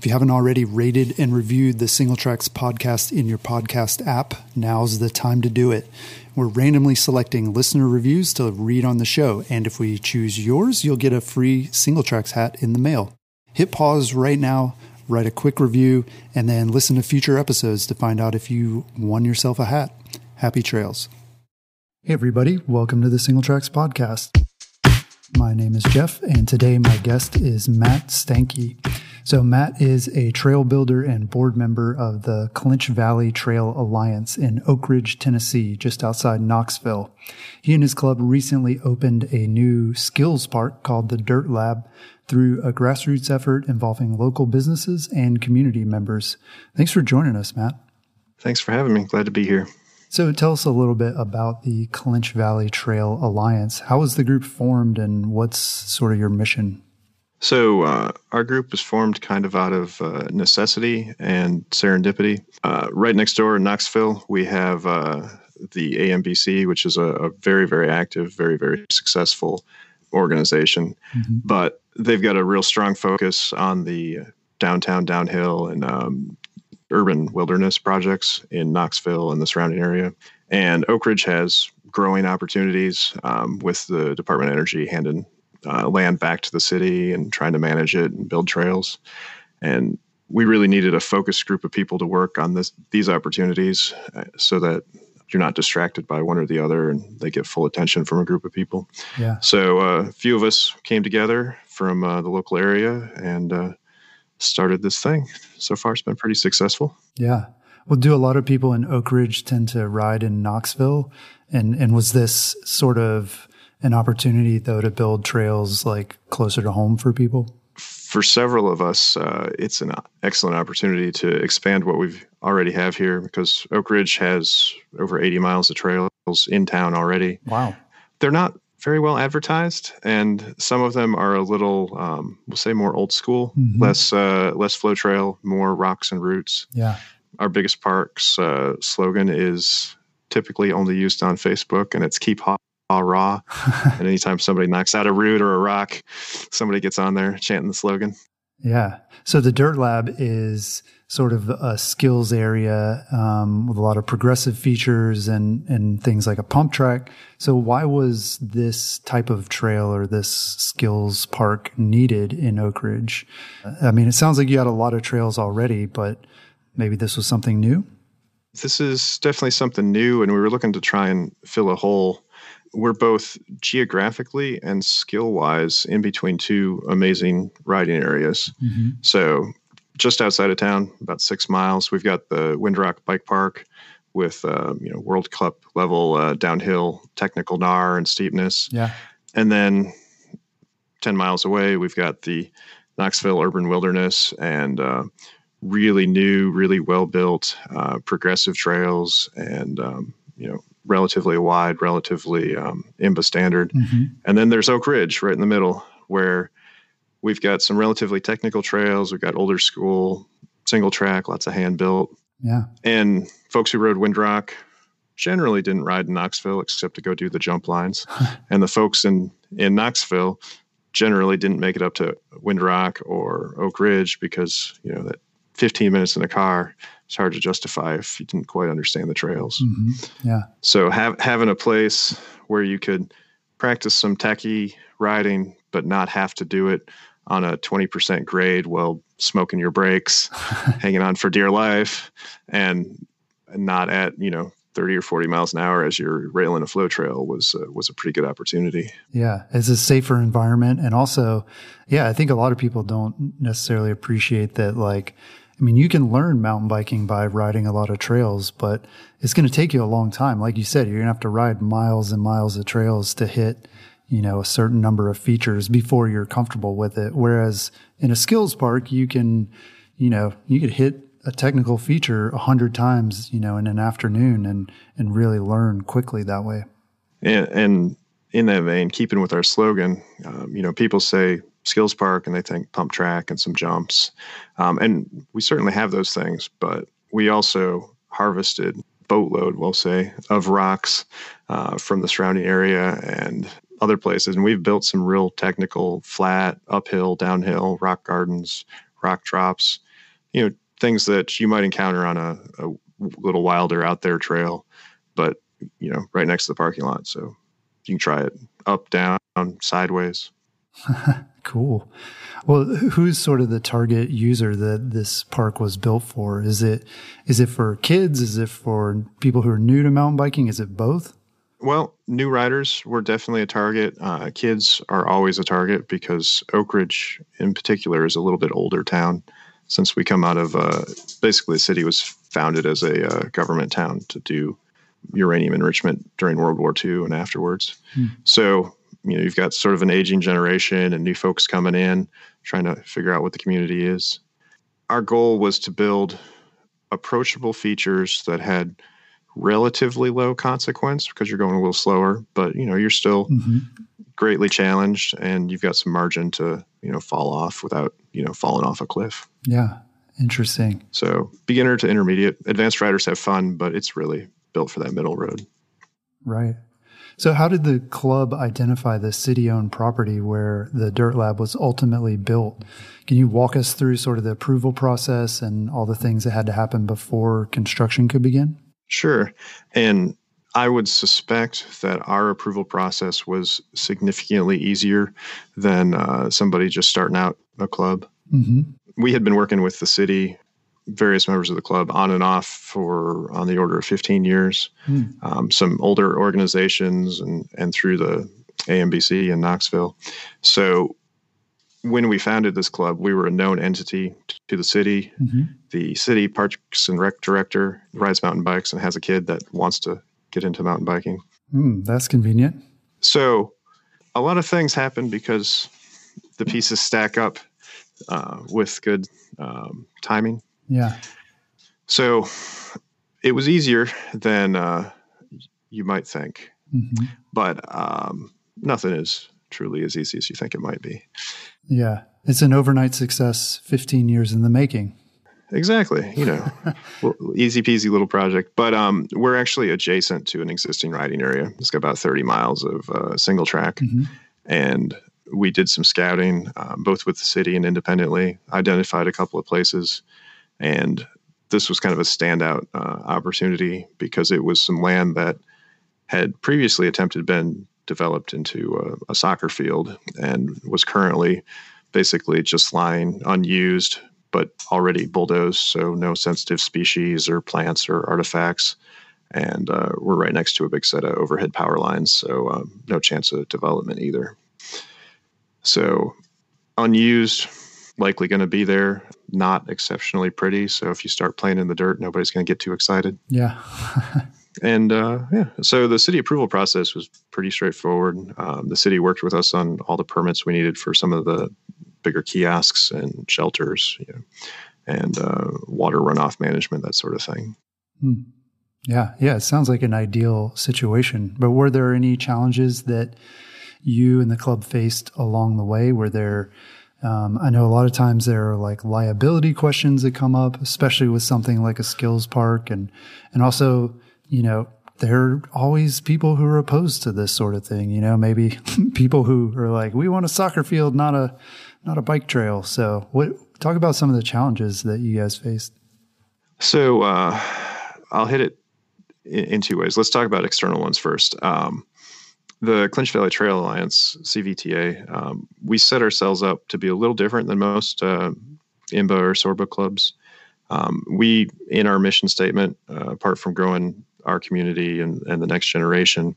If you haven't already rated and reviewed the Singletracks podcast in your podcast app, now's the time to do it. We're randomly selecting listener reviews to read on the show, and if we choose yours, you'll get a free Singletracks hat in the mail. Hit pause right now, write a quick review, and then listen to future episodes to find out if you won yourself a hat. Happy trails. Hey, everybody, welcome to the Singletracks podcast. My name is Jeff, and today my guest is Matt Stanky. So, Matt is a trail builder and board member of the Clinch Valley Trail Alliance in Oak Ridge, Tennessee, just outside Knoxville. He and his club recently opened a new skills park called the Dirt Lab through a grassroots effort involving local businesses and community members. Thanks for joining us, Matt. Thanks for having me. Glad to be here. So tell us a little bit about the Clinch Valley Trail Alliance. How was the group formed and what's sort of your mission? So uh, our group was formed kind of out of uh, necessity and serendipity. Uh, right next door in Knoxville, we have uh, the AMBC, which is a, a, very, very active, very, very successful organization. Mm-hmm. But they've got a real strong focus on the downtown, downhill, and um, urban wilderness projects in Knoxville and the surrounding area. And Oak Ridge has growing opportunities um, with the Department of Energy handing uh, land back to the city and trying to manage it and build trails. And we really needed a focused group of people to work on this these opportunities uh, so that you're not distracted by one or the other and they get full attention from a group of people. Yeah. So uh, a few of us came together from uh, the local area and uh, started this thing. So far, it's been pretty successful. Yeah. Well, do a lot of people in Oak Ridge tend to ride in Knoxville? And and was this sort of an opportunity though to build trails like closer to home for people? For several of us, uh, it's an excellent opportunity to expand what we've already have here because Oak Ridge has over 80 miles of trails in town already. Wow. They're not very well advertised, and some of them are a little, um, we'll say, more old school, mm-hmm. less uh, less flow trail, more rocks and roots. Yeah. Our biggest park's uh, slogan is typically only used on Facebook, and it's "Keep Haw." raw. and anytime somebody knocks out a root or a rock, somebody gets on there chanting the slogan. Yeah. So the Dirt Lab is sort of a skills area um, with a lot of progressive features and and things like a pump track. So why was this type of trail or this skills park needed in Oak Ridge? I mean, it sounds like you had a lot of trails already, but maybe this was something new. This is definitely something new, and we were looking to try and fill a hole. We're both geographically and skill wise in between two amazing riding areas. Mm-hmm. So just outside of town, about six miles. We've got the Windrock Bike Park with uh, you know World Cup level uh, downhill technical gnar and steepness. Yeah, and then ten miles away, we've got the Knoxville Urban Wilderness and uh, really new, really well built uh, progressive trails and um, you know relatively wide, relatively um, IMBA standard. Mm-hmm. And then there's Oak Ridge right in the middle where We've got some relatively technical trails. We've got older school, single track, lots of hand built. Yeah. And folks who rode Windrock generally didn't ride in Knoxville except to go do the jump lines. and the folks in, in Knoxville generally didn't make it up to Windrock or Oak Ridge because, you know, that 15 minutes in a car, it's hard to justify if you didn't quite understand the trails. Mm-hmm. Yeah. So have, having a place where you could practice some techie riding, but not have to do it on a 20% grade while smoking your brakes, hanging on for dear life, and not at, you know, 30 or 40 miles an hour as you're railing a flow trail was uh, was a pretty good opportunity. Yeah, it's a safer environment and also yeah, I think a lot of people don't necessarily appreciate that like I mean, you can learn mountain biking by riding a lot of trails, but it's going to take you a long time. Like you said, you're going to have to ride miles and miles of trails to hit you know, a certain number of features before you're comfortable with it. Whereas in a skills park, you can, you know, you could hit a technical feature a hundred times, you know, in an afternoon and, and really learn quickly that way. And, and in that vein, keeping with our slogan, um, you know, people say skills park and they think pump track and some jumps. Um, and we certainly have those things, but we also harvested boatload, we'll say, of rocks uh, from the surrounding area and other places. And we've built some real technical, flat, uphill, downhill rock gardens, rock drops. you know things that you might encounter on a, a little wilder out there trail, but you know right next to the parking lot. So you can try it up, down, sideways. cool. Well, who's sort of the target user that this park was built for? Is it is it for kids? Is it for people who are new to mountain biking? Is it both? Well, new riders were definitely a target. Uh, kids are always a target because Oak Ridge, in particular, is a little bit older town. Since we come out of uh, basically, the city was founded as a uh, government town to do uranium enrichment during World War II and afterwards. Hmm. So you know you've got sort of an aging generation and new folks coming in trying to figure out what the community is. Our goal was to build approachable features that had relatively low consequence because you're going a little slower but you know you're still mm-hmm. greatly challenged and you've got some margin to you know fall off without you know falling off a cliff. Yeah interesting. So beginner to intermediate advanced riders have fun but it's really built for that middle road. Right so, how did the club identify the city owned property where the Dirt Lab was ultimately built? Can you walk us through sort of the approval process and all the things that had to happen before construction could begin? Sure. And I would suspect that our approval process was significantly easier than uh, somebody just starting out a club. Mm-hmm. We had been working with the city various members of the club on and off for on the order of 15 years. Mm. Um, some older organizations and and through the AMBC in Knoxville. So when we founded this club, we were a known entity to the city. Mm-hmm. The city parks and rec director rides mountain bikes and has a kid that wants to get into mountain biking. Mm, that's convenient. So a lot of things happen because the pieces stack up uh, with good um, timing. Yeah. So it was easier than uh, you might think, mm-hmm. but um, nothing is truly as easy as you think it might be. Yeah. It's an overnight success, 15 years in the making. Exactly. You know, easy peasy little project. But um, we're actually adjacent to an existing riding area. It's got about 30 miles of uh, single track. Mm-hmm. And we did some scouting, um, both with the city and independently, identified a couple of places and this was kind of a standout uh, opportunity because it was some land that had previously attempted been developed into a, a soccer field and was currently basically just lying unused but already bulldozed. So no sensitive species or plants or artifacts. And uh, we're right next to a big set of overhead power lines. So um, no chance of development either. So unused likely going to be there, not exceptionally pretty. So if you start playing in the dirt, nobody's going to get too excited. Yeah. and uh, yeah, so the city approval process was pretty straightforward. Um, the city worked with us on all the permits we needed for some of the bigger kiosks and shelters, you know, and uh, water runoff management, that sort of thing. Hmm. Yeah, yeah, it sounds like an ideal situation. But were there any challenges that you and the club faced along the way? Were there um, I know a lot of times there are like liability questions that come up, especially with something like a skills park, and and also you know there are always people who are opposed to this sort of thing. You know, maybe people who are like, we want a soccer field, not a not a bike trail. So, what talk about some of the challenges that you guys faced? So, uh, I'll hit it in, two ways. Let's talk about external ones first. Um, the Clinch Valley Trail Alliance, CVTA, um, we set ourselves up to be a little different than most uh, IMBA or SORBA clubs. Um, we, in our mission statement, uh, apart from growing our community and, and the next generation,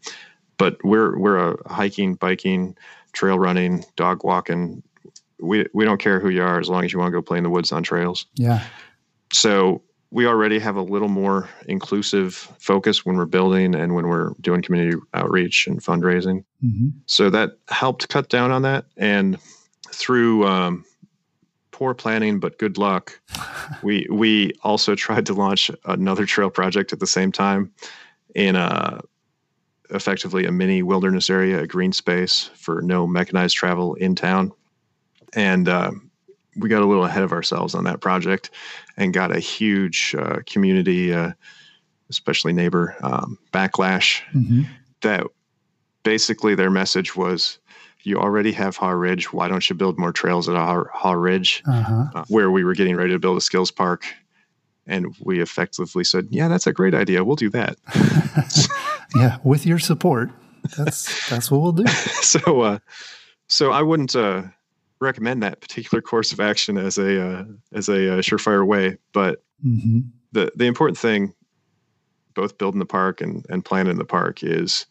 but we're we're a hiking, biking, trail running, dog walking. We we don't care who you are as long as you want to go play in the woods on trails. Yeah. So we already have a little more inclusive focus when we're building and when we're doing community outreach and fundraising. Mm-hmm. So that helped cut down on that. And through um, poor planning but good luck, we we also tried to launch another trail project at the same time in a effectively a mini wilderness area, a green space for no mechanized travel in town. And uh, we got a little ahead of ourselves on that project and got a huge uh, community, uh, especially neighbor um, backlash. Mm-hmm. That basically their message was, you already have Haw Ridge. Why don't you build more trails at Haw, Haw Ridge, Uh-huh. uh, where we were getting ready to build a skills park? And we effectively said, yeah, that's a great idea. We'll do that. Yeah, with your support, that's that's what we'll do. so, uh, so I wouldn't uh, recommend that particular course of action as a uh, as a uh, surefire way. But hmm the the important thing, both building the park and and planning the park, is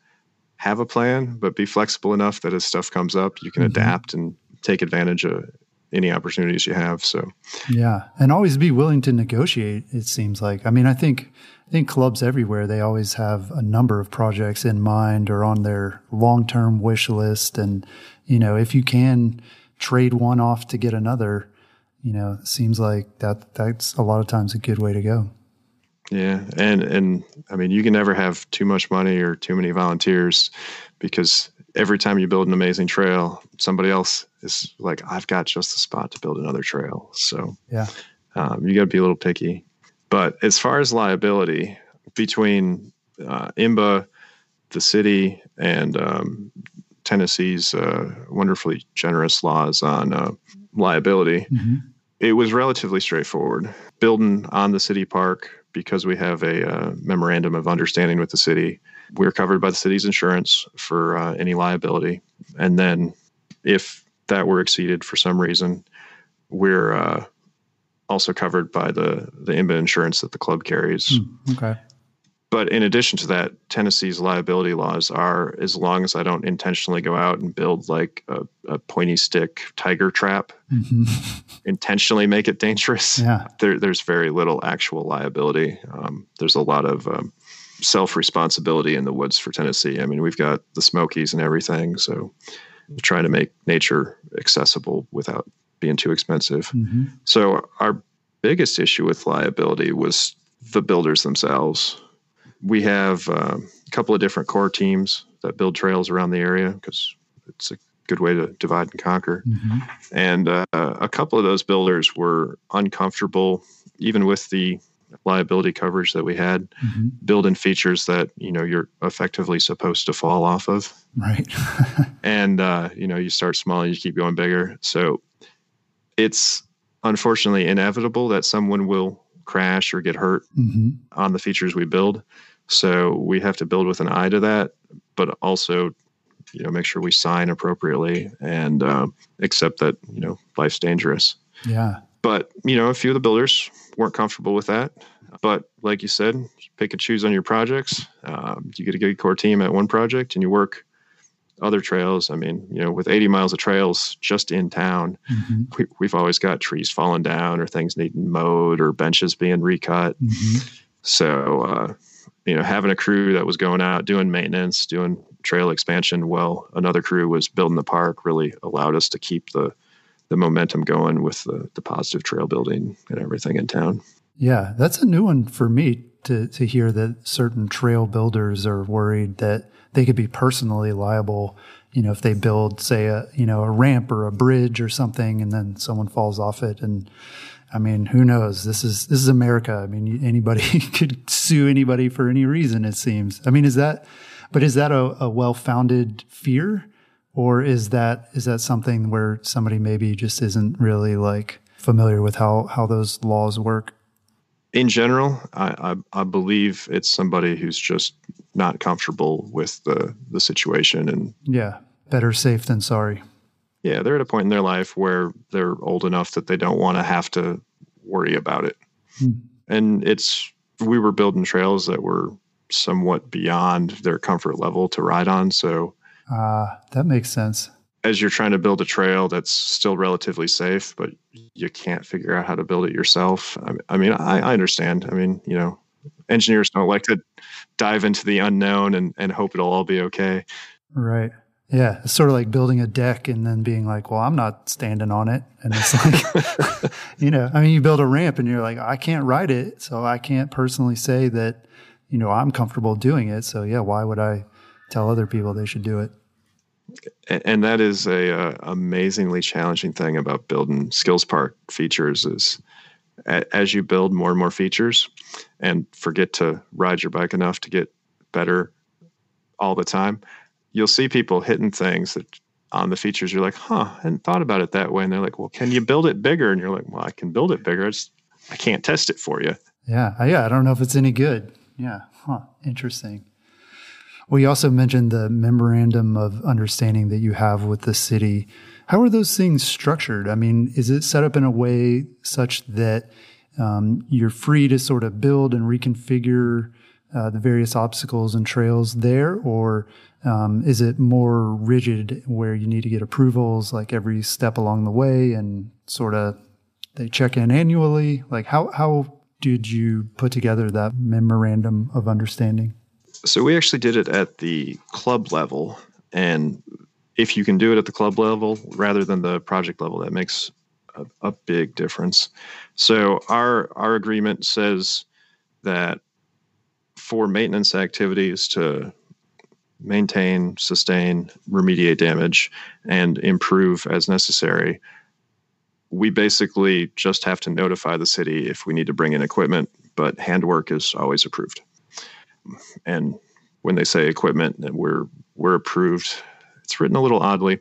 have a plan, but be flexible enough that as stuff comes up, you can Mhm. adapt and take advantage of any opportunities you have. So, Yeah, and always be willing to negotiate. It seems like. I mean, I think I think clubs everywhere they always have a number of projects in mind or on their long term wish list, and you know, if you can trade one off to get another, you know, seems like that that's a lot of times a good way to go. yeah, and and I mean, you can never have too much money or too many volunteers because every time you build an amazing trail, somebody else is like, I've got just the spot to build another trail. So, Yeah. um, you got to be a little picky. But as far as liability between uh, IMBA, the city, and um, Tennessee's uh, wonderfully generous laws on uh, liability, hmm it was relatively straightforward. Building on the city park, because we have a uh, memorandum of understanding with the city, we're covered by the city's insurance for uh, any liability. And then if that were exceeded for some reason, we're uh, also covered by the, the IMBA insurance that the club carries. Okay. But in addition to that, Tennessee's liability laws are as long as I don't intentionally go out and build like a, a pointy stick tiger trap, hmm intentionally make it dangerous Yeah. there, there's very little actual liability. Um, there's a lot of um, self responsibility in the woods for Tennessee. I mean, we've got the Smokies and everything, so we're trying to make nature accessible without being too expensive. hmm So our biggest issue with liability was the builders themselves. We have um, a couple of different core teams that build trails around the area because it's a good way to divide and conquer. Hmm and uh, a couple of those builders were uncomfortable even with the liability coverage that we had hmm building features that you know you're effectively supposed to fall off of. Right. and uh, you know you start small and you keep going bigger. So it's unfortunately inevitable that someone will crash or get hurt hmm on the features we build so we have to build with an eye to that but also you know make sure we sign appropriately and uh, accept that you know life's dangerous. Yeah. but you know a few of the builders weren't comfortable with that. But like you said pick and choose on your projects. Um, you get a good core team at one project and you work other trails. I mean you know with 80 miles of trails just in town hmm we, we've always got trees falling down or things needing mowed or benches being recut. Hmm so, uh, you know, having a crew that was going out doing maintenance, doing trail expansion, while another crew was building the park, really allowed us to keep the the momentum going with the, the positive trail building and everything in town. Yeah, that's a new one for me to to hear that certain trail builders are worried that they could be personally liable, you know, if they build say a, you know, a ramp or a bridge or something and then someone falls off it and I mean, who knows? This is this is America. I mean, anybody could sue anybody for any reason it seems. I mean, is that but is that a, a well-founded fear or is that is that something where somebody maybe just isn't really like familiar with how how those laws work? In general, I, I, I believe it's somebody who's just not comfortable with the, the situation and Yeah, better safe than sorry. Yeah, they're at a point in their life where they're old enough that they don't want to have to worry about it. Hmm. And it's we were building trails that were somewhat beyond their comfort level to ride on. So Ah, that makes sense. as you're trying to build a trail that's still relatively safe, but you can't figure out how to build it yourself. I, I mean, I, I understand. I mean, you know, engineers don't like to dive into the unknown and, and hope it'll all be okay. Right. Yeah, it's sort of like building a deck and then being like, "Well, I'm not standing on it," and it's like, you know, I mean, you build a ramp and you're like, "I can't ride it, so I can't personally say that, you know, I'm comfortable doing it." So yeah, why would I tell other people they should do it? A- and that is a, uh amazingly challenging thing about building skills park features is a, as you build more and more features and forget to ride your bike enough to get better all the time you'll see people hitting things that on the features. You're like, huh, I hadn't thought about it that way. And they're like, well, can you build it bigger? And you're like, well, I can build it bigger. It's, I can't test it for you. Yeah. Yeah. I don't know if it's any good. Yeah. Huh. Interesting. Well, you also mentioned the memorandum of understanding that you have with the city. How are those things structured? I mean, is it set up in a way such that um, you're free to sort of build and reconfigure uh, the various obstacles and trails there, or um, is it more rigid where you need to get approvals like every step along the way and sort of they check in annually? Like how how did you put together that memorandum of understanding? So we actually did it at the club level, and if you can do it at the club level rather than the project level, that makes a, a big difference. So our our agreement says that for maintenance activities to maintain, sustain, remediate damage, and improve as necessary, we basically just have to notify the city if we need to bring in equipment, but handwork is always approved. And when they say equipment, we're we're approved. It's written a little oddly.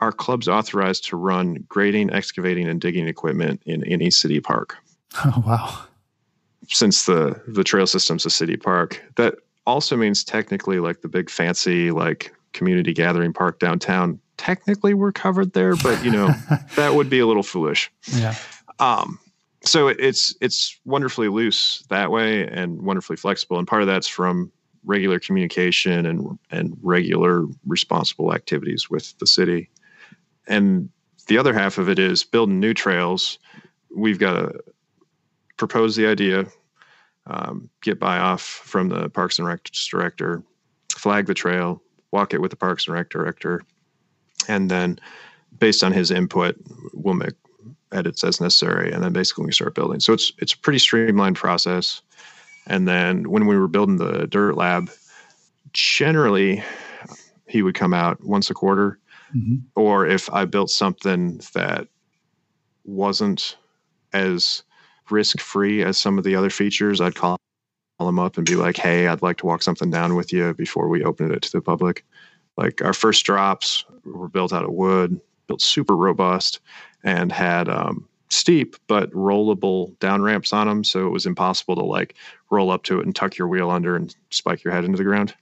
Our club's authorized to run grading, excavating, and digging equipment in any city park. Oh wow! Since the the trail system's a city park, that also means technically like the big fancy like community gathering park downtown technically we're covered there but you know that would be a little foolish. Yeah. Um so it, it's it's wonderfully loose that way and wonderfully flexible and part of that's from regular communication and and regular responsible activities with the city. And the other half of it is building new trails. We've got to propose the idea um, get buy off from the Parks and Rec director, flag the trail, walk it with the Parks and Rec director, and then based on his input, we'll make edits as necessary, and then basically we start building. So it's it's a pretty streamlined process. And then when we were building the dirt lab, generally he would come out once a quarter, mm-hmm. or if I built something that wasn't as risk free as some of the other features, I'd call them up and be like, "Hey, I'd like to walk something down with you before we open it to the public." Like our first drops were built out of wood, built super robust, and had um, steep but rollable down ramps on them, so it was impossible to like roll up to it and tuck your wheel under and spike your head into the ground.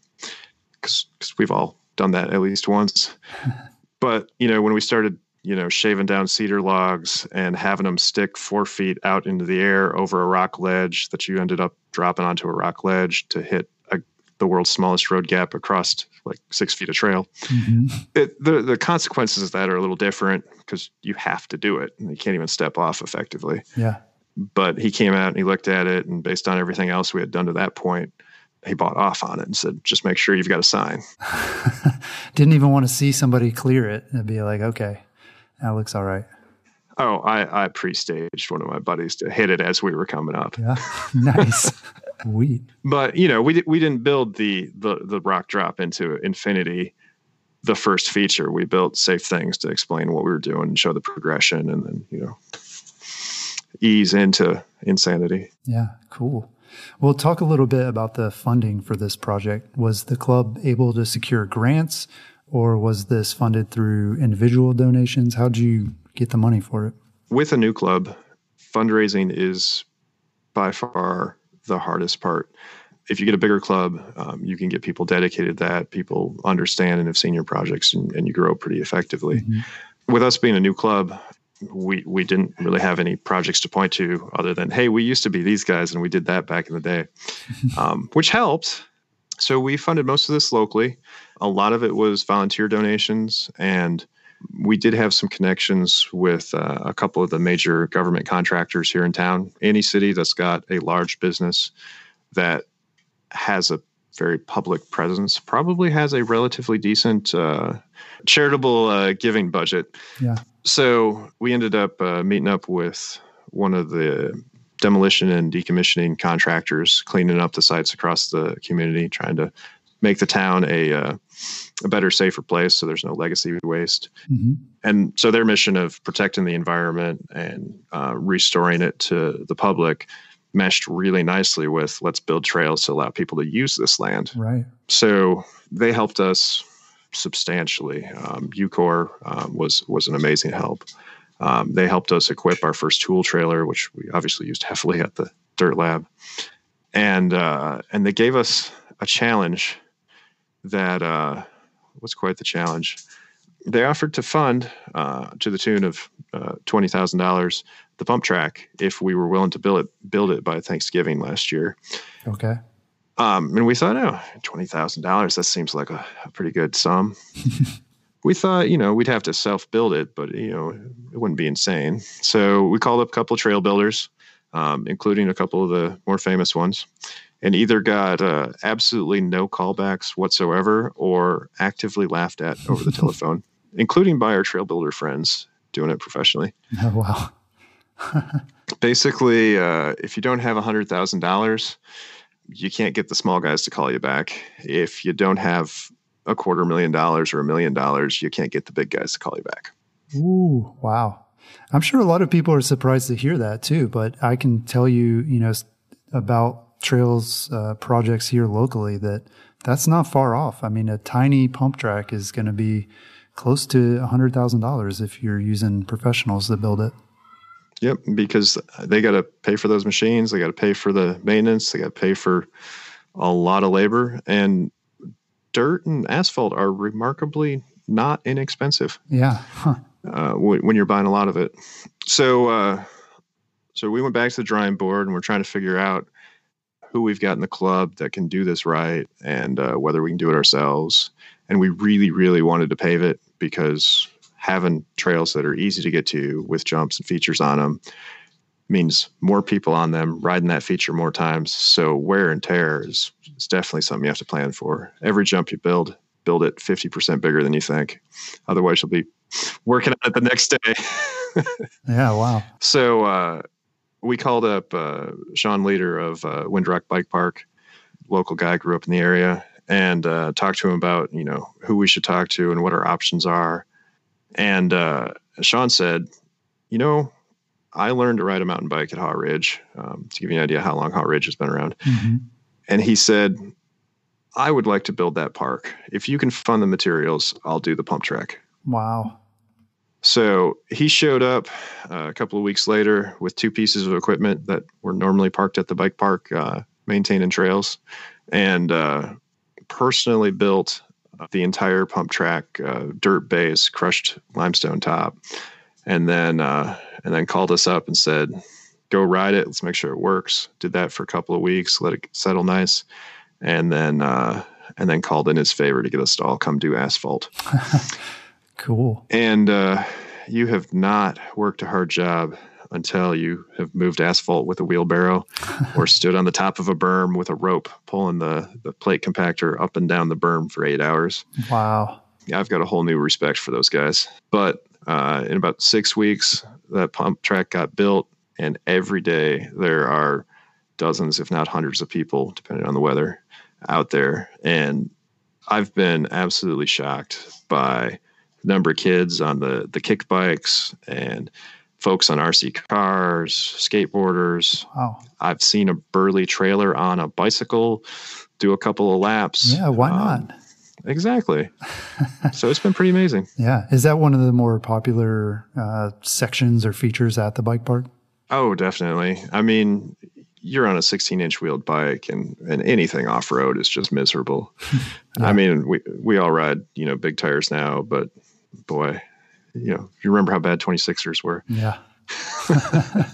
Because we've all done that at least once. but you know, when we started you know, shaving down cedar logs and having them stick four feet out into the air over a rock ledge that you ended up dropping onto a rock ledge to hit a, the world's smallest road gap across like six feet of trail. Mm-hmm. It, the the consequences of that are a little different because you have to do it. And you can't even step off effectively. Yeah. But he came out and he looked at it, and based on everything else we had done to that point, he bought off on it and said, "Just make sure you've got a sign." Didn't even want to see somebody clear it and be like, "Okay." That looks all right. Oh, I, I pre-staged one of my buddies to hit it as we were coming up. Yeah, nice. Sweet. But you know, we we didn't build the the the rock drop into infinity. The first feature we built safe things to explain what we were doing and show the progression, and then you know ease into insanity. Yeah, cool. Well, talk a little bit about the funding for this project. Was the club able to secure grants? Or was this funded through individual donations? How'd you get the money for it? With a new club, fundraising is by far the hardest part. If you get a bigger club, um, you can get people dedicated to that, people understand and have seen your projects, and, and you grow pretty effectively. Mm-hmm. With us being a new club, we we didn't really have any projects to point to other than hey, we used to be these guys and we did that back in the day, um, which helped. So we funded most of this locally. A lot of it was volunteer donations, and we did have some connections with uh, a couple of the major government contractors here in town. Any city that's got a large business that has a very public presence probably has a relatively decent uh, charitable uh, giving budget. Yeah. So we ended up uh, meeting up with one of the demolition and decommissioning contractors, cleaning up the sites across the community, trying to make the town a uh, a better, safer place, so there's no legacy waste. Mm-hmm. And so their mission of protecting the environment and uh, restoring it to the public meshed really nicely with let's build trails to allow people to use this land. Right. So they helped us substantially. Um, UCOR um, was was an amazing help. Um, they helped us equip our first tool trailer, which we obviously used heavily at the Dirt Lab, and uh, and they gave us a challenge that uh, was quite the challenge. They offered to fund uh, to the tune of uh, twenty thousand dollars the pump track if we were willing to build it build it by Thanksgiving last year. Okay. Um, and we thought, oh, twenty thousand dollars. That seems like a, a pretty good sum. we thought, you know, we'd have to self build it, but you know, it wouldn't be insane. So we called up a couple of trail builders, um, including a couple of the more famous ones, and either got uh, absolutely no callbacks whatsoever or actively laughed at over the telephone, including by our trail builder friends doing it professionally. Oh, wow. Basically, uh, if you don't have $100,000, you can't get the small guys to call you back. If you don't have a quarter million dollars or a million dollars, you can't get the big guys to call you back. Ooh, wow. I'm sure a lot of people are surprised to hear that too, but I can tell you, you know, about trails uh, projects here locally that that's not far off. I mean, a tiny pump track is going to be close to $100,000 if you're using professionals to build it. Yep, because they got to pay for those machines, they got to pay for the maintenance, they got to pay for a lot of labor, and dirt and asphalt are remarkably not inexpensive. Yeah, huh. uh, when you're buying a lot of it. So, uh, so we went back to the drawing board and we're trying to figure out who we've got in the club that can do this right and uh, whether we can do it ourselves. And we really, really wanted to pave it because having trails that are easy to get to with jumps and features on them means more people on them riding that feature more times. So wear and tear is, is definitely something you have to plan for. Every jump you build, build it 50% bigger than you think. Otherwise, you'll be working on it the next day. yeah, wow. So uh, we called up uh, Sean Leader of uh, Windrock Bike Park, local guy, grew up in the area, and uh, talked to him about you know who we should talk to and what our options are. And uh, Sean said, you know, I learned to ride a mountain bike at Haw Ridge um, to give you an idea how long Haw Ridge has been around. Mm-hmm. And he said, I would like to build that park. If you can fund the materials, I'll do the pump track. Wow. So he showed up uh, a couple of weeks later with two pieces of equipment that were normally parked at the bike park, uh, maintaining trails, and uh, personally built the entire pump track, uh, dirt base, crushed limestone top, and then uh, and then called us up and said, "Go ride it. Let's make sure it works." Did that for a couple of weeks, let it settle nice, and then uh, and then called in his favor to get us to all come do asphalt. cool. And uh, you have not worked a hard job until you have moved asphalt with a wheelbarrow or stood on the top of a berm with a rope pulling the, the plate compactor up and down the berm for eight hours. Wow. I've got a whole new respect for those guys. But uh, in about six weeks, that pump track got built, and every day there are dozens, if not hundreds, of people, depending on the weather, out there. And I've been absolutely shocked by number of kids on the the kick bikes and folks on RC cars, skateboarders. Wow. I've seen a Burley trailer on a bicycle do a couple of laps. Yeah, why um, not? Exactly. so it's been pretty amazing. Yeah. Is that one of the more popular uh, sections or features at the bike park? Oh, definitely. I mean, you're on a 16 inch wheeled bike and, and anything off road is just miserable. yeah. I mean, we, we all ride, you know, big tires now, but boy, you know, you remember how bad 26ers were. Yeah.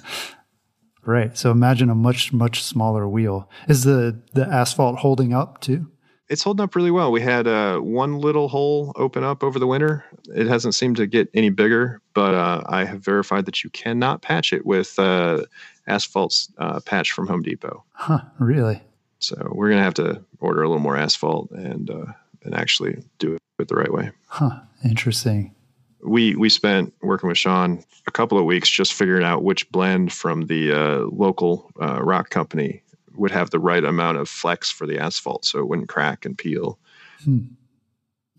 right. So imagine a much, much smaller wheel. Is the, the asphalt holding up too? It's holding up really well. We had uh, one little hole open up over the winter. It hasn't seemed to get any bigger, but uh, I have verified that you cannot patch it with uh, asphalt uh, patch from Home Depot. Huh, really? So we're gonna have to order a little more asphalt and uh, and actually do it the right way. Huh. Interesting we we spent working with Sean a couple of weeks just figuring out which blend from the uh, local uh, rock company would have the right amount of flex for the asphalt so it wouldn't crack and peel. Hmm.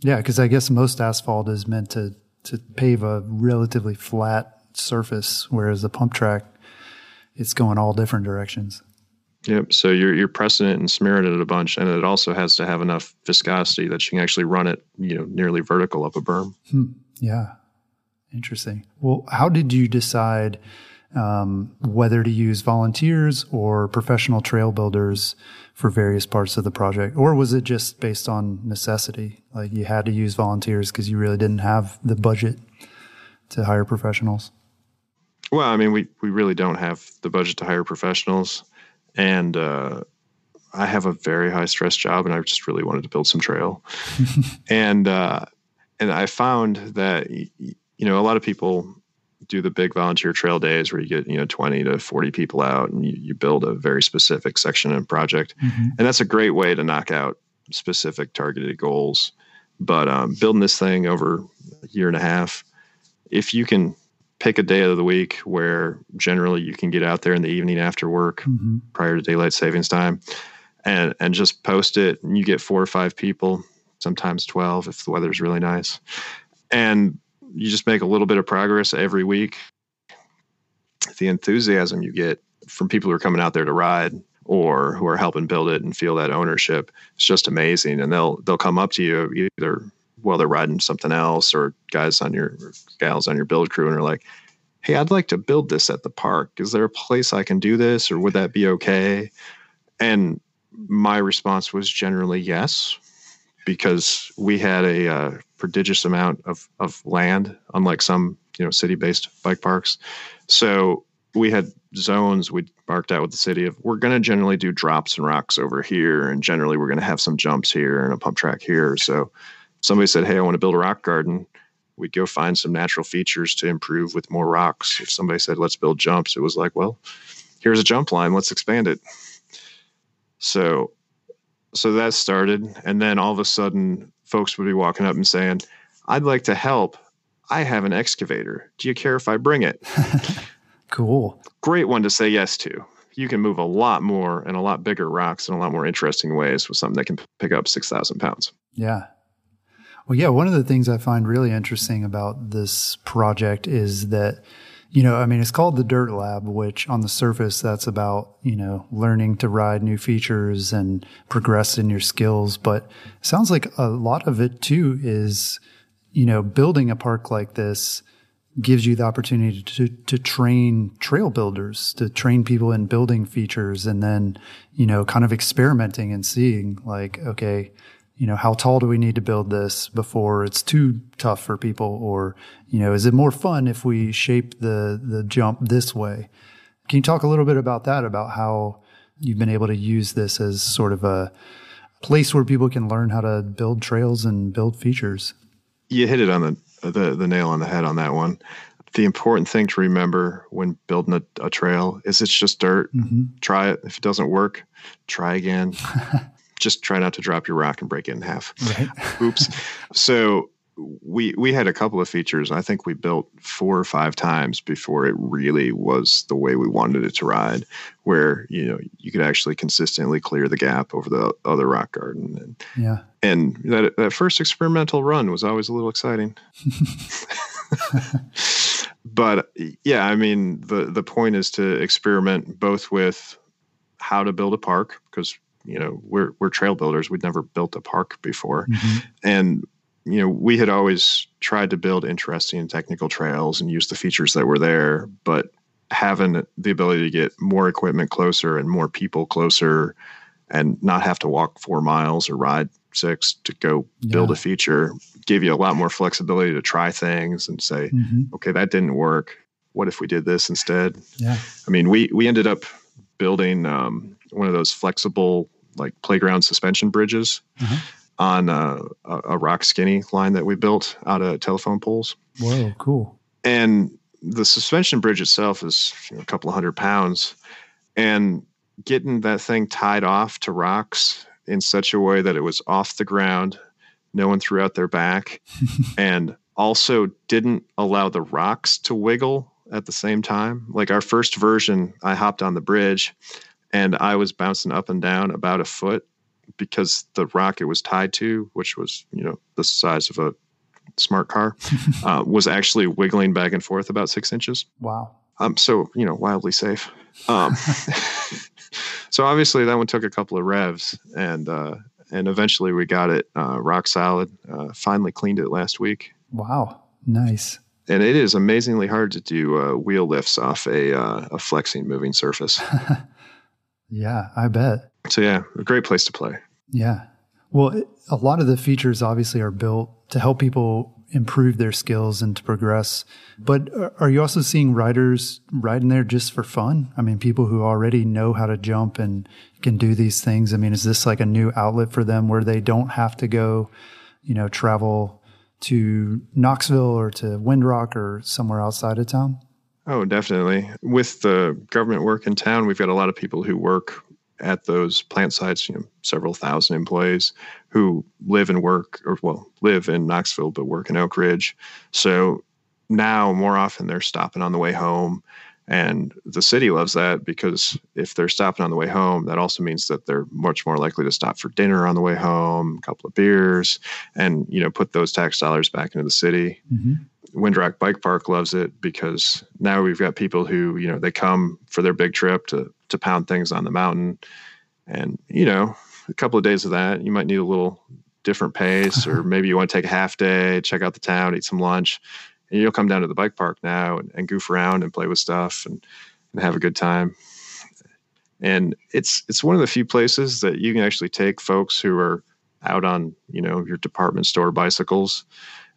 Yeah, because I guess most asphalt is meant to to pave a relatively flat surface, whereas the pump track it's going all different directions. Yep. So you're you're pressing it and smearing it a bunch, and it also has to have enough viscosity that you can actually run it, you know, nearly vertical up a berm. Hmm. Yeah. Interesting. Well, how did you decide um, whether to use volunteers or professional trail builders for various parts of the project, or was it just based on necessity? Like you had to use volunteers because you really didn't have the budget to hire professionals. Well, I mean, we we really don't have the budget to hire professionals, and uh, I have a very high stress job, and I just really wanted to build some trail, and uh, and I found that you know a lot of people do the big volunteer trail days where you get you know 20 to 40 people out and you, you build a very specific section and project. Mm-hmm. and that's a great way to knock out specific targeted goals. But um, building this thing over a year and a half if you can pick a day of the week where generally you can get out there in the evening after work mm-hmm. prior to daylight savings time and and just post it and you get four or five people sometimes 12 if the weather's really nice and you just make a little bit of progress every week. The enthusiasm you get from people who are coming out there to ride or who are helping build it and feel that ownership it's just amazing and they'll they'll come up to you either while they're riding something else or guys on your gals on your build crew and are like hey i'd like to build this at the park is there a place i can do this or would that be okay and my response was generally yes because we had a uh, prodigious amount of, of land, unlike some you know city based bike parks. So we had zones we marked out with the city of we're going to generally do drops and rocks over here, and generally we're going to have some jumps here and a pump track here. So somebody said, "Hey, I want to build a rock garden." We'd go find some natural features to improve with more rocks. If somebody said, "Let's build jumps," it was like, "Well, here's a jump line. Let's expand it." So so that started and then all of a sudden folks would be walking up and saying i'd like to help i have an excavator do you care if i bring it cool great one to say yes to you can move a lot more and a lot bigger rocks in a lot more interesting ways with something that can pick up 6000 pounds yeah well yeah one of the things i find really interesting about this project is that you know, I mean, it's called the Dirt Lab, which on the surface, that's about, you know, learning to ride new features and progress in your skills. But sounds like a lot of it too is, you know, building a park like this gives you the opportunity to, to train trail builders, to train people in building features and then, you know, kind of experimenting and seeing like, okay, you know, how tall do we need to build this before it's too tough for people? Or, you know, is it more fun if we shape the, the jump this way? Can you talk a little bit about that, about how you've been able to use this as sort of a place where people can learn how to build trails and build features? You hit it on the, the, the nail on the head on that one. The important thing to remember when building a, a trail is it's just dirt. Mm-hmm. Try it. If it doesn't work, try again. just try not to drop your rock and break it in half. Right. Oops. So we we had a couple of features. I think we built four or five times before it really was the way we wanted it to ride, where you know you could actually consistently clear the gap over the other rock garden. And, yeah. And that that first experimental run was always a little exciting. but yeah, I mean the the point is to experiment both with how to build a park because you know we're we're trail builders we'd never built a park before mm-hmm. and you know we had always tried to build interesting technical trails and use the features that were there but having the ability to get more equipment closer and more people closer and not have to walk four miles or ride six to go yeah. build a feature gave you a lot more flexibility to try things and say mm-hmm. okay that didn't work what if we did this instead yeah i mean we we ended up building um, one of those flexible like playground suspension bridges mm-hmm. on a, a, rock skinny line that we built out of telephone poles. Whoa, cool! And the suspension bridge itself is you know, a couple of hundred pounds, and getting that thing tied off to rocks in such a way that it was off the ground, no one threw out their back, and also didn't allow the rocks to wiggle at the same time. Like our first version, I hopped on the bridge and I was bouncing up and down about a foot because the rock it was tied to, which was you know the size of a smart car, uh, was actually wiggling back and forth about six inches. Wow. Um, so you know, wildly safe. Um, so obviously that one took a couple of revs, and uh, and eventually we got it uh, rock solid. Uh, finally cleaned it last week. Wow, nice. And it is amazingly hard to do uh, wheel lifts off a uh, a flexing moving surface. Yeah, I bet. So yeah, a great place to play. Yeah. Well, a lot of the features obviously are built to help people improve their skills and to progress. But are you also seeing riders riding there just for fun? I mean, people who already know how to jump and can do these things. I mean, is this like a new outlet for them where they don't have to go, you know, travel to Knoxville or to Windrock or somewhere outside of town? Oh, definitely. With the government work in town, we've got a lot of people who work at those plant sites, you know, several thousand employees who live and work, or well, live in Knoxville but work in Oak Ridge. So now more often they're stopping on the way home. And the city loves that because if they're stopping on the way home, that also means that they're much more likely to stop for dinner on the way home, a couple of beers, and you know put those tax dollars back into the city. Mm-hmm. Windrock Bike Park loves it because now we've got people who you know they come for their big trip to to pound things on the mountain, and you know a couple of days of that you might need a little different pace, or maybe you want to take a half day, check out the town, eat some lunch, and you'll come down to the bike park now and, and goof around and play with stuff and, and have a good time. And it's it's one of the few places that you can actually take folks who are out on you know your department store bicycles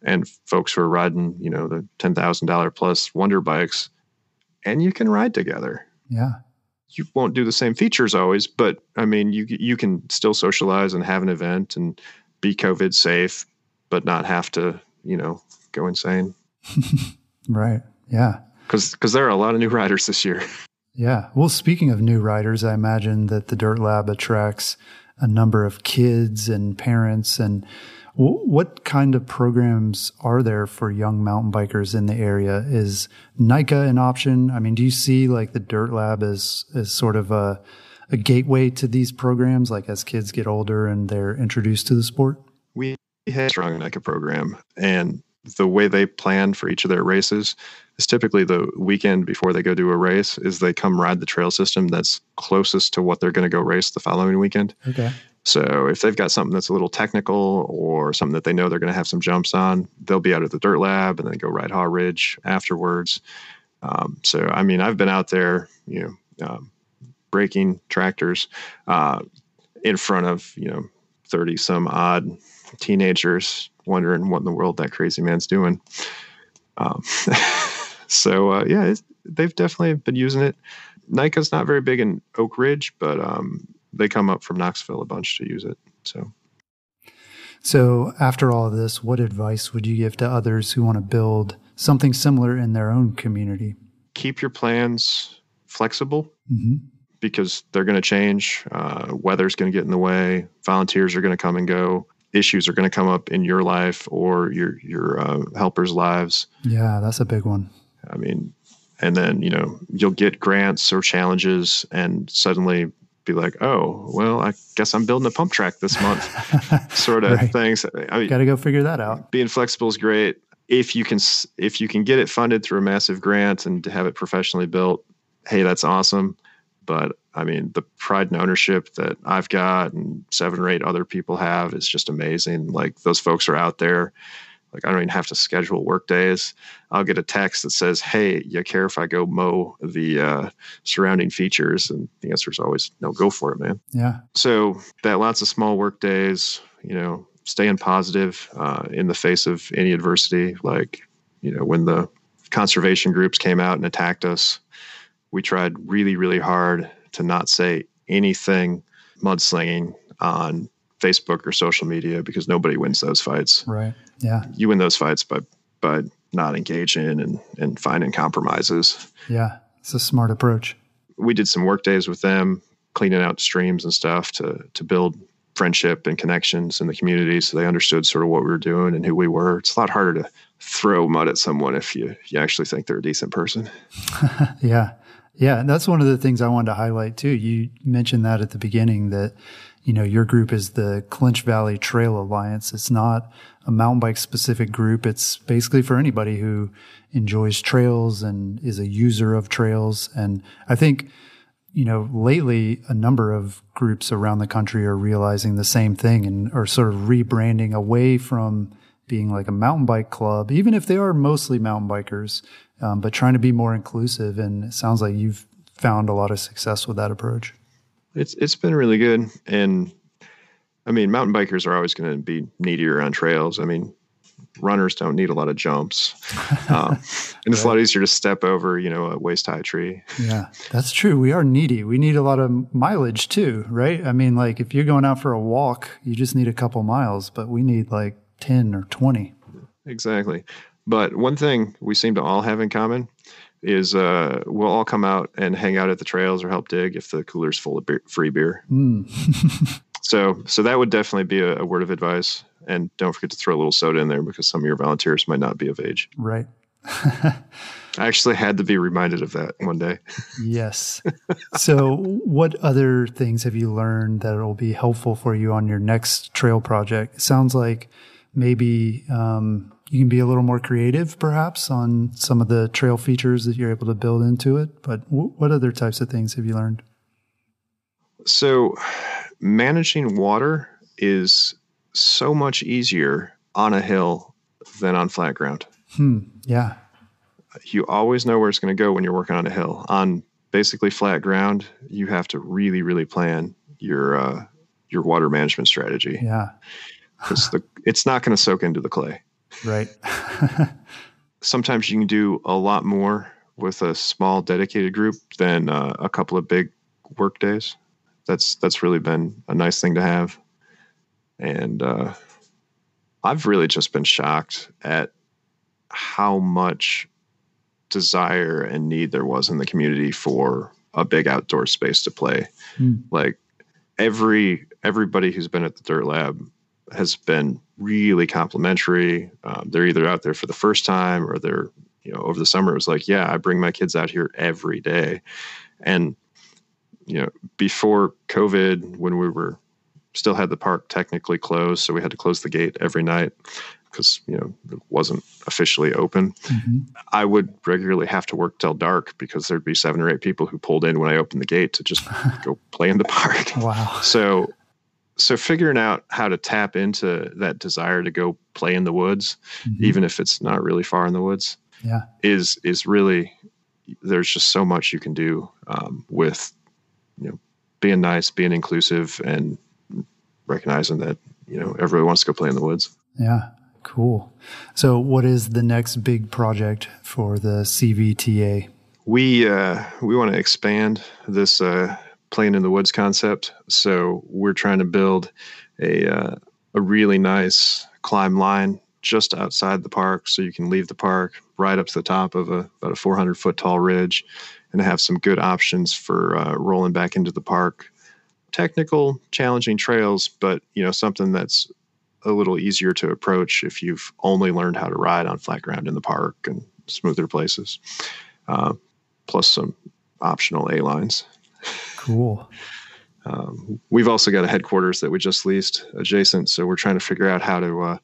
and folks who are riding you know the ten thousand dollar plus wonder bikes, and you can ride together. Yeah, you won't do the same features always, but I mean you you can still socialize and have an event and be COVID safe, but not have to you know go insane. right. Yeah. Because because there are a lot of new riders this year. Yeah. Well, speaking of new riders, I imagine that the Dirt Lab attracts a number of kids and parents. And what kind of programs are there for young mountain bikers in the area? Is NICA an option? I mean, do you see like the Dirt Lab as as sort of a a gateway to these programs, like as kids get older and they're introduced to the sport? We have a strong NICA program, and the way they plan for each of their races is typically the weekend before they go do a race is they come ride the trail system that's closest to what they're going to go race the following weekend. Okay. So if they've got something that's a little technical or something that they know they're going to have some jumps on, they'll be out at the dirt lab and then go ride Haw Ridge afterwards. Um, so I mean, I've been out there, you know, um, breaking tractors uh, in front of you know thirty some odd teenagers wondering what in the world that crazy man's doing. Um, so uh, yeah, they've definitely been using it. NICA's not very big in Oak Ridge, but um, they come up from Knoxville a bunch to use it. So. So, after all of this, what advice would you give to others who want to build something similar in their own community? Keep your plans flexible mm-hmm. because they're going to change. Uh, weather's going to get in the way. Volunteers are going to come and go issues are going to come up in your life or your your uh, helpers' lives. Yeah, that's a big one. I mean, and then you know you'll get grants or challenges, and suddenly be like, oh, well, I guess I'm building a pump track this month, sort of right. things. I mean, got to go figure that out. Being flexible is great if you can if you can get it funded through a massive grant and to have it professionally built. Hey, that's awesome. But I mean, the pride and ownership that I've got and seven or eight other people have is just amazing. Like those folks are out there. Like I don't even have to schedule work days. I'll get a text that says, "Hey, you care if I go mow the uh, surrounding features?" And the answer is always, "No, go for it, man." Yeah. So that lots of small work days. You know, staying positive uh, in the face of any adversity. Like you know, when the conservation groups came out and attacked us, we tried really, really hard to not say anything mudslinging on Facebook or social media because nobody wins those fights. Right. Yeah. You win those fights by by not engaging and and finding compromises. Yeah. It's a smart approach. We did some work days with them, cleaning out streams and stuff to to build friendship and connections in the community so they understood sort of what we were doing and who we were. It's a lot harder to throw mud at someone if you you actually think they're a decent person. yeah. Yeah, and that's one of the things I wanted to highlight too. You mentioned that at the beginning that, you know, your group is the Clinch Valley Trail Alliance. It's not a mountain bike specific group. It's basically for anybody who enjoys trails and is a user of trails. And I think you know, lately a number of groups around the country are realizing the same thing and are sort of rebranding away from being like a mountain bike club, even if they are mostly mountain bikers, um, but trying to be more inclusive. And it sounds like you've found a lot of success with that approach. It's it's been really good, and I mean, mountain bikers are always going to be needier on trails. I mean, runners don't need a lot of jumps, um, and it's a lot easier to step over, you know, a waist high tree. Yeah, that's true. We are needy. We need a lot of mileage too, right? I mean, like if you're going out for a walk, you just need a couple miles, but we need like ten or twenty. Exactly. But one thing we seem to all have in common is uh, we'll all come out and hang out at the trails or help dig if the cooler's full of beer, free beer. Mm. so, so that would definitely be a, a, word of advice. And don't forget to throw a little soda in there because some of your volunteers might not be of age. Right. I actually had to be reminded of that one day. yes. So, what other things have you learned that will be helpful for you on your next trail project? It sounds like maybe um, you can be a little more creative perhaps on some of the trail features that you're able to build into it. But w- what other types of things have you learned? So, managing water is so much easier on a hill than on flat ground. Hmm. Yeah. You always know where it's going to go when you're working on a hill. On basically flat ground, you have to really, really plan your uh, your water management strategy. Yeah. Because it's not going to soak into the clay. Right. Sometimes you can do a lot more with a small dedicated group than uh, a couple of big work days. That's that's really been a nice thing to have, and uh, I've really just been shocked at how much desire and need there was in the community for a big outdoor space to play. Mm. Like every everybody who's been at the Dirt Lab has been really complimentary. Um, they're either out there for the first time or they're, you know, over the summer, it was like, yeah, I bring my kids out here every day. And, you know, before COVID, when we were still had the park technically closed, so we had to close the gate every night because, you know, it wasn't officially open. Mm-hmm. I would regularly have to work till dark because there'd be seven or eight people who pulled in when I opened the gate to just go play in the park. Wow. So, so figuring out how to tap into that desire to go play in the woods mm-hmm. even if it's not really far in the woods yeah. is is really there's just so much you can do um, with you know being nice being inclusive and recognizing that you know everybody wants to go play in the woods. Yeah. Cool. So what is the next big project for the cvta we uh, we want to expand this uh, playing in the woods concept. So we're trying to build a uh, a really nice climb line just outside the park, so you can leave the park right up to the top of a about a 400 foot tall ridge, and have some good options for uh, rolling back into the park. Technical, challenging trails, but you know something that's a little easier to approach if you've only learned how to ride on flat ground in the park and smoother places. Uh, plus some optional A lines. Cool. Um, we've also got a headquarters that we just leased adjacent, so we're trying to figure out how to uh,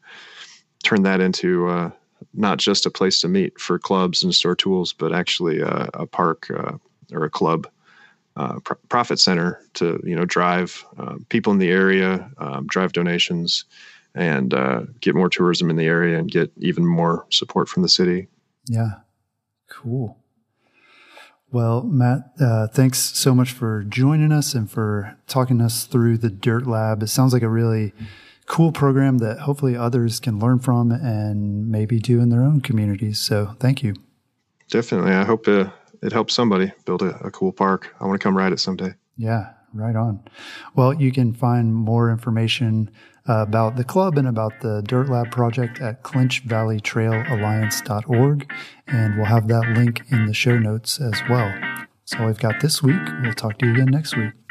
turn that into uh, not just a place to meet for clubs and store tools, but actually uh, a park uh, or a club uh, pr- profit center to you know drive uh, people in the area, um, drive donations, and get more tourism in the area and get even more support from the city. Yeah, cool. Well, Matt, uh, thanks so much for joining us and for talking us through the Dirt Lab. It sounds like a really cool program that hopefully others can learn from and maybe do in their own communities. So thank you. Definitely. I hope uh, it helps somebody build a, a cool park. I want to come ride it someday. Yeah, right on. Well, you can find more information about the club and about the Dirt Lab project at clinchvalleytrailalliance.org. And we'll have that link in the show notes as well. That's all we've got this week. We'll talk to you again next week.